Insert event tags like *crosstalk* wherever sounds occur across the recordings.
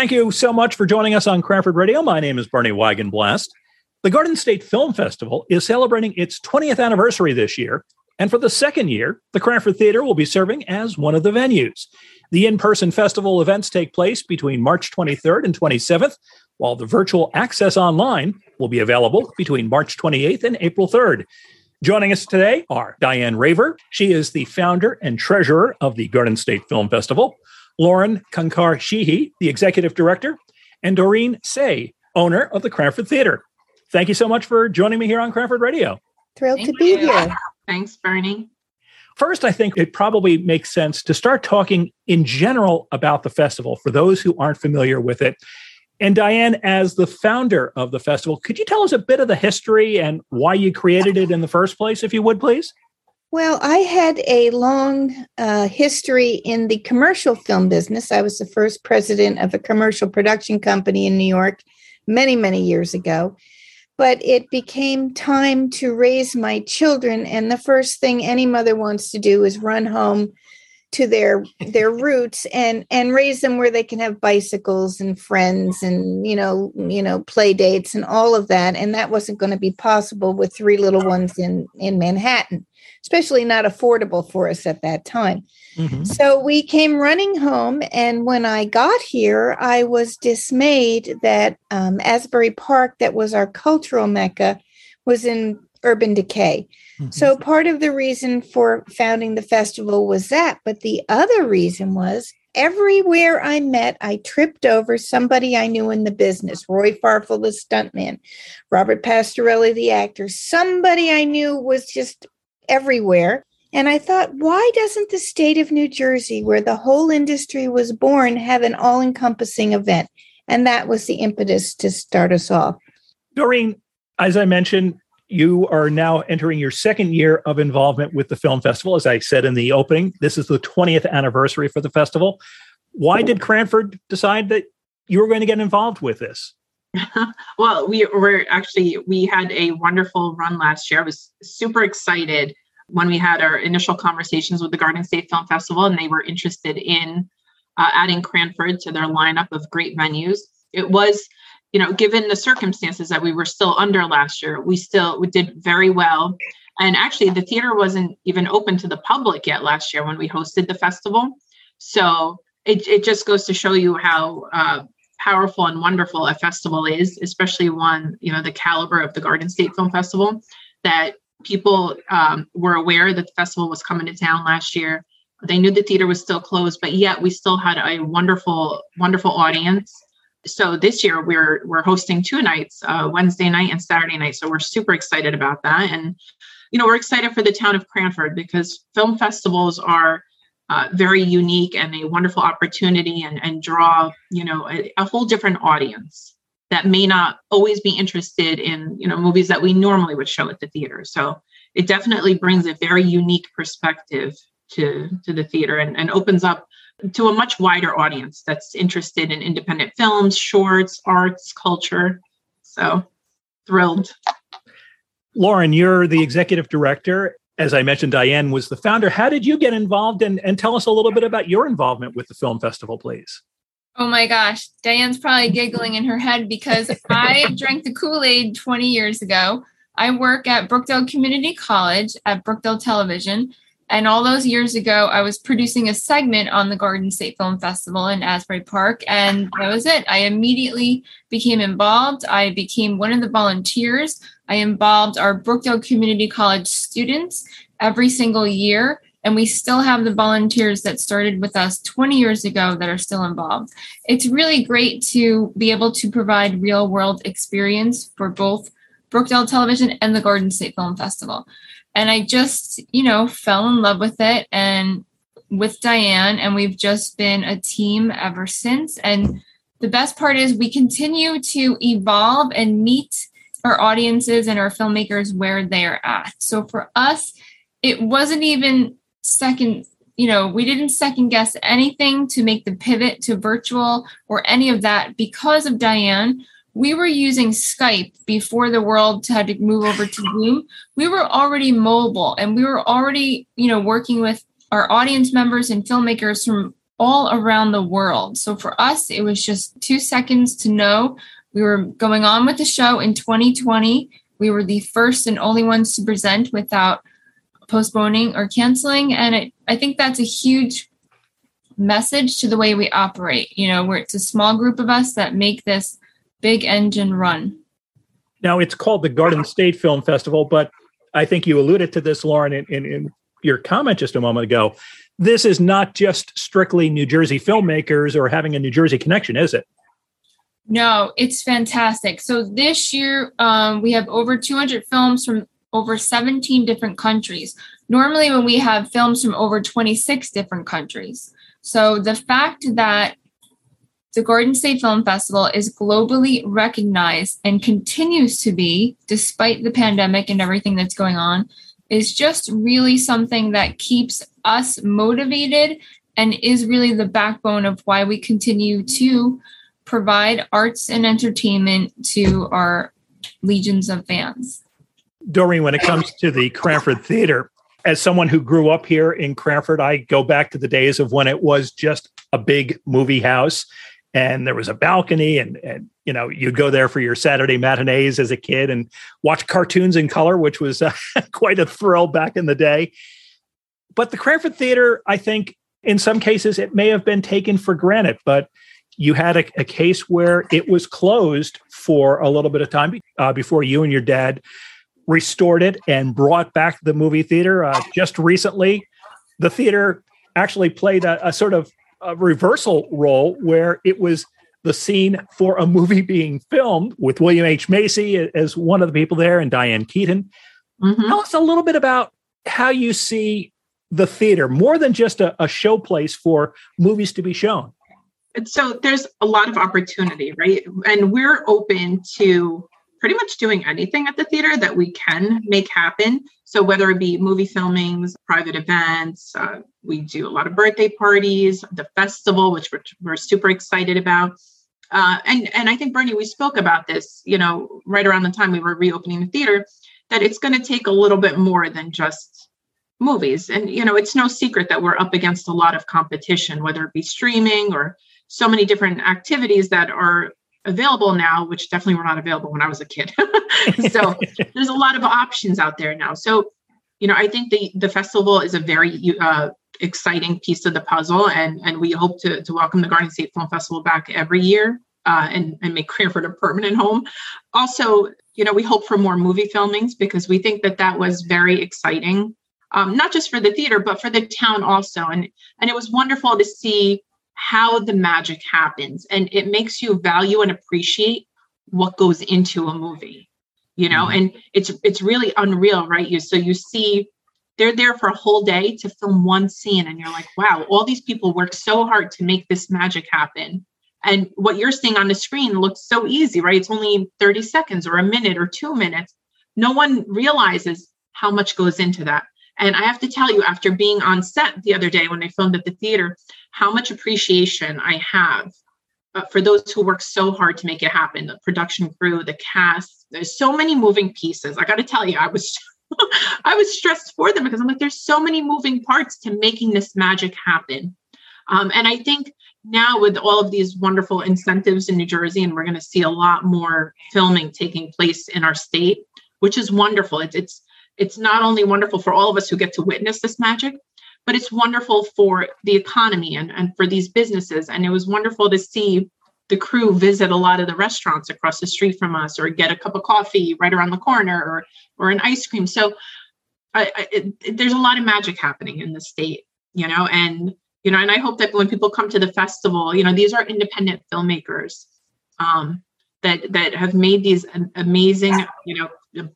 Thank you so much for joining us on Cranford Radio. My name is Bernie Wagenblast. The Garden State Film Festival is celebrating its 20th anniversary this year, and for the second year, the Cranford Theater will be serving as one of the venues. The in person festival events take place between March 23rd and 27th, while the virtual access online will be available between March 28th and April 3rd. Joining us today are Diane Raver. She is the founder and treasurer of the Garden State Film Festival. Lauren Concar Sheehy, the executive director, and Doreen Sayegh, owner of the Cranford Theater. Thank you so much for joining me here on Cranford Radio. Thrilled Thank to be you. here. Thanks, Bernie. First, I think it probably makes sense to start talking in general about the festival for those who aren't familiar with it. And Diane, as the founder of the festival, could you tell us a bit of the history and why you created it in the first place, if you would, please? Well, I had a long uh, history in the commercial film business. I was the first president of a commercial production company in New York many, many years ago. But it became time to raise my children. And the first thing any mother wants to do is run home to their their roots and and raise them where they can have bicycles and friends and you know you know play dates and all of that and that wasn't going to be possible with three little ones in in Manhattan especially not affordable for us at that time mm-hmm. so we came running home and when I got here I was dismayed that um, Asbury Park that was our cultural mecca was in urban decay Mm-hmm. So part of the reason for founding the festival was that, but the other reason was everywhere I met, I tripped over somebody I knew in the business. Roy Farfel, the stuntman, Robert Pastorelli, the actor. Somebody I knew was just everywhere. And I thought, why doesn't the state of New Jersey, where the whole industry was born, have an all encompassing event? And that was the impetus to start us off. Doreen, as I mentioned, you are now entering your second year of involvement with the film festival. As I said in the opening, this is the 20th anniversary for the festival. Why did Cranford decide that you were going to get involved with this? *laughs* well, we were actually we had a wonderful run last year. I was super excited when we had our initial conversations with the Garden State Film Festival, and they were interested in uh, adding Cranford to their lineup of great venues. It was you know, given the circumstances that we were still under last year, we still we did very well. And actually, the theater wasn't even open to the public yet last year when we hosted the festival. So it, it just goes to show you how uh, powerful and wonderful a festival is, especially one, you know, the caliber of the Garden State Film Festival, that people um, were aware that the festival was coming to town last year. They knew the theater was still closed, but yet we still had a wonderful, wonderful audience so this year we're we're hosting two nights uh, wednesday night and saturday night. So we're super excited about that. And you know we're excited for the town of cranford because film festivals are uh, very unique and a wonderful opportunity and, and draw you know a, a whole different audience that may not always be interested in you know movies that we normally would show at the theater. So it definitely brings a very unique perspective to to the theater and, and opens up to a much wider audience that's interested in independent films, shorts, arts, culture. So thrilled. Lauren, you're the executive director. As I mentioned, Diane was the founder. How did you get involved? And, and tell us a little bit about your involvement with the film festival, please. Oh my gosh, Diane's probably giggling in her head because I *laughs* drank the Kool Aid 20 years ago. I work at Brookdale Community College at Brookdale Television, and all those years ago, I was producing a segment on the Garden State Film Festival in Asbury Park, and that was it. I immediately became involved. I became one of the volunteers. I involved our Brookdale Community College students every single year, and we still have the volunteers that started with us 20 years ago that are still involved. It's really great to be able to provide real world experience for both Brookdale Television and the Garden State Film Festival and I just, you know, fell in love with it and with Diane, and we've just been a team ever since. And the best part is we continue to evolve and meet our audiences and our filmmakers where they're at. So for us, it wasn't even second, you know, we didn't second guess anything to make the pivot to virtual or any of that because of Diane we were using Skype before the world had to move over to Zoom. We were already mobile and we were already, you know, working with our audience members and filmmakers from all around the world. So for us, it was just two seconds to know we were going on with the show in 2020. We were the first and only ones to present without postponing or canceling. And it, I think that's a huge message to the way we operate. You know, where it's a small group of us that make this big engine run. Now, it's called the Garden State Film Festival, but I think you alluded to this, Lauren, in, in, in your comment just a moment ago. This is not just strictly New Jersey filmmakers or having a New Jersey connection, is it? No, it's fantastic. So this year, um, we have over 200 films from over 17 different countries. Normally, when we have films from over 26 different countries. So the fact that the Garden State Film Festival is globally recognized and continues to be, despite the pandemic and everything that's going on, is just really something that keeps us motivated and is really the backbone of why we continue to provide arts and entertainment to our legions of fans. Doreen, when it comes to the Cranford Theater, as someone who grew up here in Cranford, I go back to the days of when it was just a big movie house and there was a balcony and and you know you'd go there for your saturday matinees as a kid and watch cartoons in color which was uh, *laughs* quite a thrill back in the day. But the cranford theater i think in some cases it may have been taken for granted but you had a, a case where it was closed for a little bit of time uh, before you and your dad restored it and brought back the movie theater. Uh, just recently the theater actually played a, a sort of a reversal role where it was the scene for a movie being filmed with William H. Macy as one of the people there and Diane Keaton. Mm-hmm. Tell us a little bit about how you see the theater more than just a, a show place for movies to be shown. So there's a lot of opportunity, right? And we're open to pretty much doing anything at the theater that we can make happen. So whether it be movie filmings, private events, uh, we do a lot of birthday parties, the festival, which we're, we're super excited about. Uh, and and I think Bernie, we spoke about this, you know, right around the time we were reopening the theater, that it's going to take a little bit more than just movies. And you know, it's no secret that we're up against a lot of competition, whether it be streaming or so many different activities that are available now, which definitely were not available when I was a kid. *laughs* so *laughs* there's a lot of options out there now. So, you know, I think the the festival is a very uh, exciting piece of the puzzle, and and we hope to to welcome the Garden State Film Festival back every year. Uh, and, and make Cranford a permanent home. Also, you know, we hope for more movie filmings because we think that that was very exciting, um, not just for the theater but for the town also. And and it was wonderful to see how the magic happens and it makes you value and appreciate what goes into a movie you know? Mm-hmm. and it's it's really unreal right? You so you see they're there for a whole day to film one scene and you're like wow all these people work so hard to make this magic happen. And what you're seeing on the screen looks so easy right? It's only 30 seconds or a minute or 2 minutes. No one realizes how much goes into that and I have to tell you, after being on set the other day when I filmed at the theater, how much appreciation I have uh, for those who work so hard to make it happen the production crew, the cast. There's so many moving pieces. I got to tell you, I was. *laughs* I was stressed for them because I'm like, there's so many moving parts to making this magic happen. Um, and I think now with all of these wonderful incentives in New Jersey, and we're going to see a lot more filming taking place in our state, which is wonderful. It's, it's it's not only wonderful for all of us who get to witness this magic, but it's wonderful for the economy and, and for these businesses. And it was wonderful to see the crew visit a lot of the restaurants across the street from us or get a cup of coffee right around the corner or, or an ice cream. So I, I, it, there's a lot of magic happening in the state, you know, and, you know, and I hope that when people come to the festival, you know, these are independent filmmakers um, that, that have made these amazing, you know,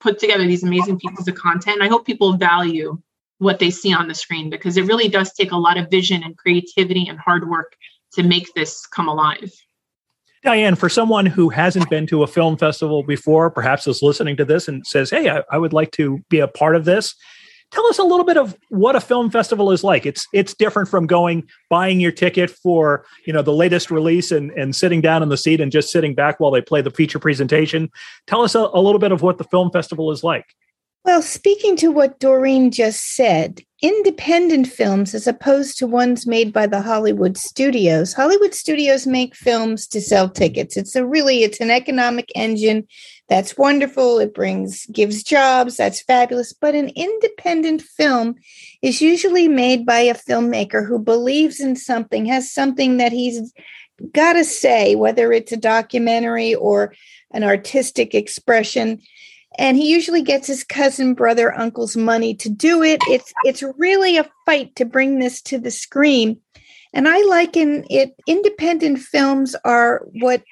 put together these amazing pieces of content. I hope people value what they see on the screen because it really does take a lot of vision and creativity and hard work to make this come alive. Diane, for someone who hasn't been to a film festival before, perhaps is listening to this and says, Hey, I, I would like to be a part of this tell us a little bit of what a film festival is like it's it's different from going buying your ticket for you know the latest release and and sitting down in the seat and just sitting back while they play the feature presentation tell us a, a little bit of what the film festival is like Well, speaking to what Doreen just said, independent films as opposed to ones made by the Hollywood studios. Hollywood studios make films to sell tickets. It's a really it's an economic engine that's wonderful. It brings gives jobs, that's fabulous, but an independent film is usually made by a filmmaker who believes in something, has something that he's got to say whether it's a documentary or an artistic expression. And he usually gets his cousin brother uncle's money to do it. It's it's really a fight to bring this to the screen. And i liken it independent films are what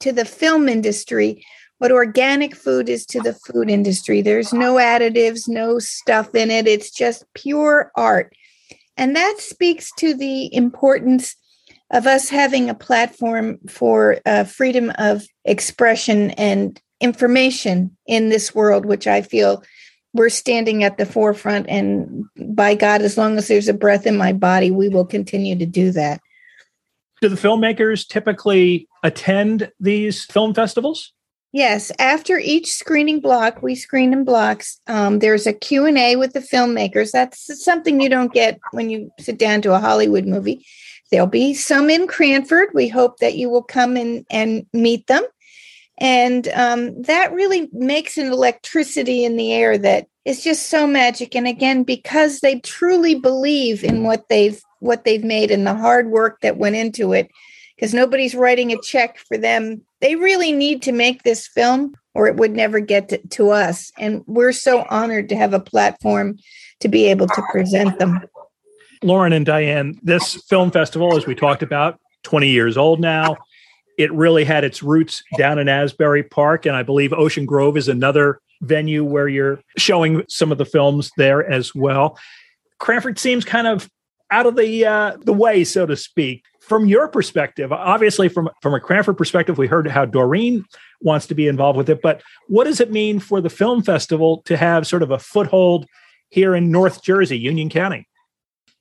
to the film industry what organic food is to the food industry there's no additives no stuff in it it's just pure art and that speaks to the importance of us having a platform for uh, freedom of expression and information in this world, which I feel we're standing at the forefront. And by God, as long as there's a breath in my body, we will continue to do that. Do the filmmakers typically attend these film festivals? Yes, after each screening block, we screen in blocks. Um, there's a Q&A with the filmmakers. That's something you don't get when you sit down to a Hollywood movie. There'll be some in Cranford. We hope that you will come in and meet them. And um, that really makes an electricity in the air that is just so magic. And again, because they truly believe in what they've what they've made and the hard work that went into it, because nobody's writing a check for them. They really need to make this film or it would never get to, to us. And we're so honored to have a platform to be able to present them. Lauren and Diane, this film festival, as we talked about, 20 years old now. It really had its roots down in Asbury Park. And I believe Ocean Grove is another venue where you're showing some of the films there as well. Cranford seems kind of out of the uh, the way, so to speak. From your perspective, obviously from from a Cranford perspective, we heard how Doreen wants to be involved with it. But what does it mean for the film festival to have sort of a foothold here in North Jersey, Union County?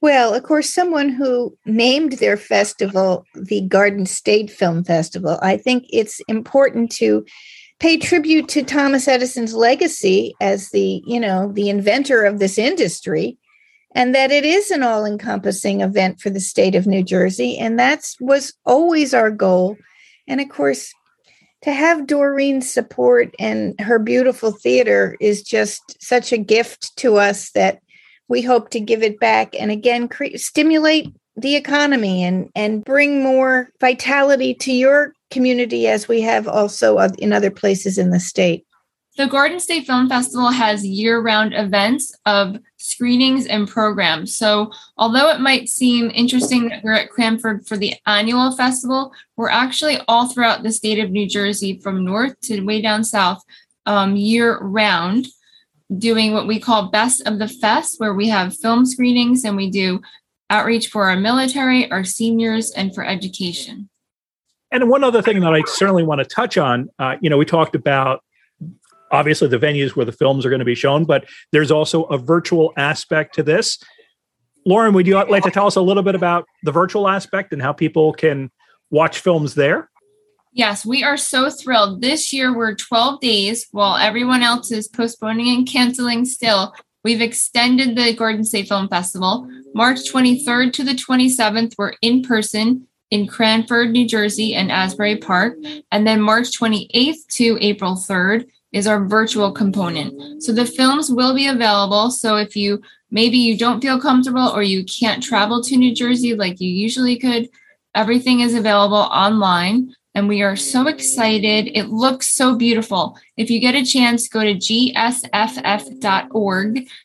Well, of course, someone who named their festival the Garden State Film Festival, I think it's important to pay tribute to Thomas Edison's legacy as the, you know, the inventor of this industry and that it is an all-encompassing event for the state of New Jersey and that's was always our goal. And of course, to have Doreen's support and her beautiful theater is just such a gift to us that we hope to give it back and again cre- stimulate the economy and and bring more vitality to your community as we have also in other places in the state. The Garden State Film Festival has year-round events of screenings and programs. So, although it might seem interesting that we're at Cranford for the annual festival, we're actually all throughout the state of New Jersey from north to way down south um, year round doing what we call Best of the Fest, where we have film screenings and we do outreach for our military, our seniors, and for education. And one other thing that I certainly want to touch on, uh, you know, we talked about obviously the venues where the films are going to be shown, but there's also a virtual aspect to this. Lauren, would you like to tell us a little bit about the virtual aspect and how people can watch films there? Yes, we are so thrilled. This year we're 12 days while everyone else is postponing and canceling still. We've extended the Garden State Film Festival. March 23rd to the 27th, we're in person in Cranford, New Jersey, and Asbury Park. And then March 28th to April 3rd is our virtual component. So the films will be available. So if you maybe you don't feel comfortable or you can't travel to New Jersey like you usually could, everything is available online and we are so excited. It looks so beautiful. If you get a chance, go to gsff.org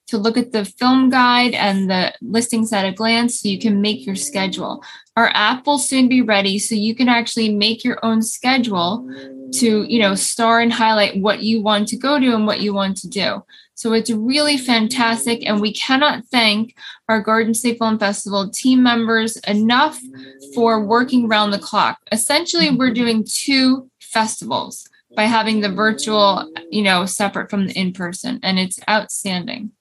to look at the film guide and the listings at a glance so you can make your schedule. Our app will soon be ready so you can actually make your own schedule to, you know, star and highlight what you want to go to and what you want to do. So it's really fantastic. And we cannot thank our Garden State Film Festival team members enough for working round the clock. Essentially, we're doing two festivals by having the virtual, you know, separate from the in person. And it's outstanding.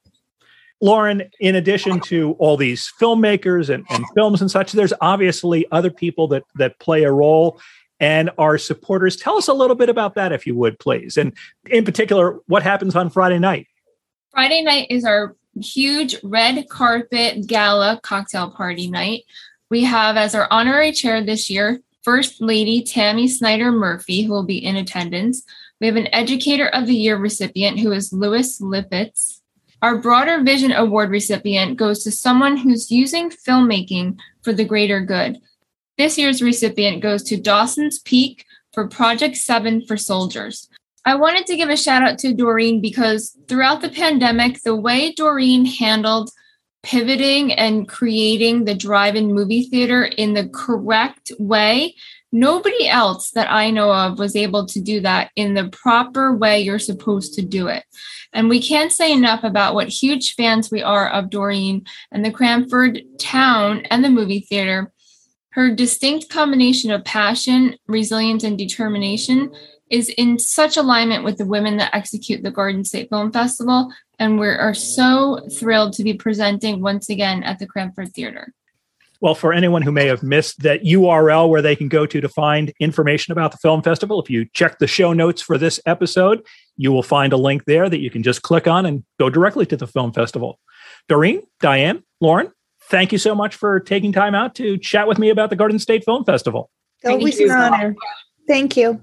Lauren, in addition to all these filmmakers and, and films and such, there's obviously other people that that play a role and our supporters. Tell us a little bit about that, if you would, please. And in particular, what happens on Friday night? Friday night is our huge red carpet gala cocktail party night. We have as our honorary chair this year First Lady Tammy Snyder Murphy, who will be in attendance. We have an Educator of the Year recipient who is Lewis Lippitz. Our Broader Vision Award recipient goes to someone who's using filmmaking for the greater good. This year's recipient goes to Dawson's Peak for Project 7 for Soldiers. I wanted to give a shout out to Doreen because throughout the pandemic, the way Doreen handled pivoting and creating the drive in movie theater in the correct way, nobody else that I know of was able to do that in the proper way you're supposed to do it. And we can't say enough about what huge fans we are of Doreen and the Cranford town and the movie theater. Her distinct combination of passion, resilience, and determination is in such alignment with the women that execute the Garden State Film Festival. And we are so thrilled to be presenting once again at the Cranford Theater. Well, for anyone who may have missed that URL where they can go to to find information about the film festival, if you check the show notes for this episode, you will find a link there that you can just click on and go directly to the film festival. Doreen, Diane, Lauren, thank you so much for taking time out to chat with me about the Garden State Film Festival. Always an honor. Thank you.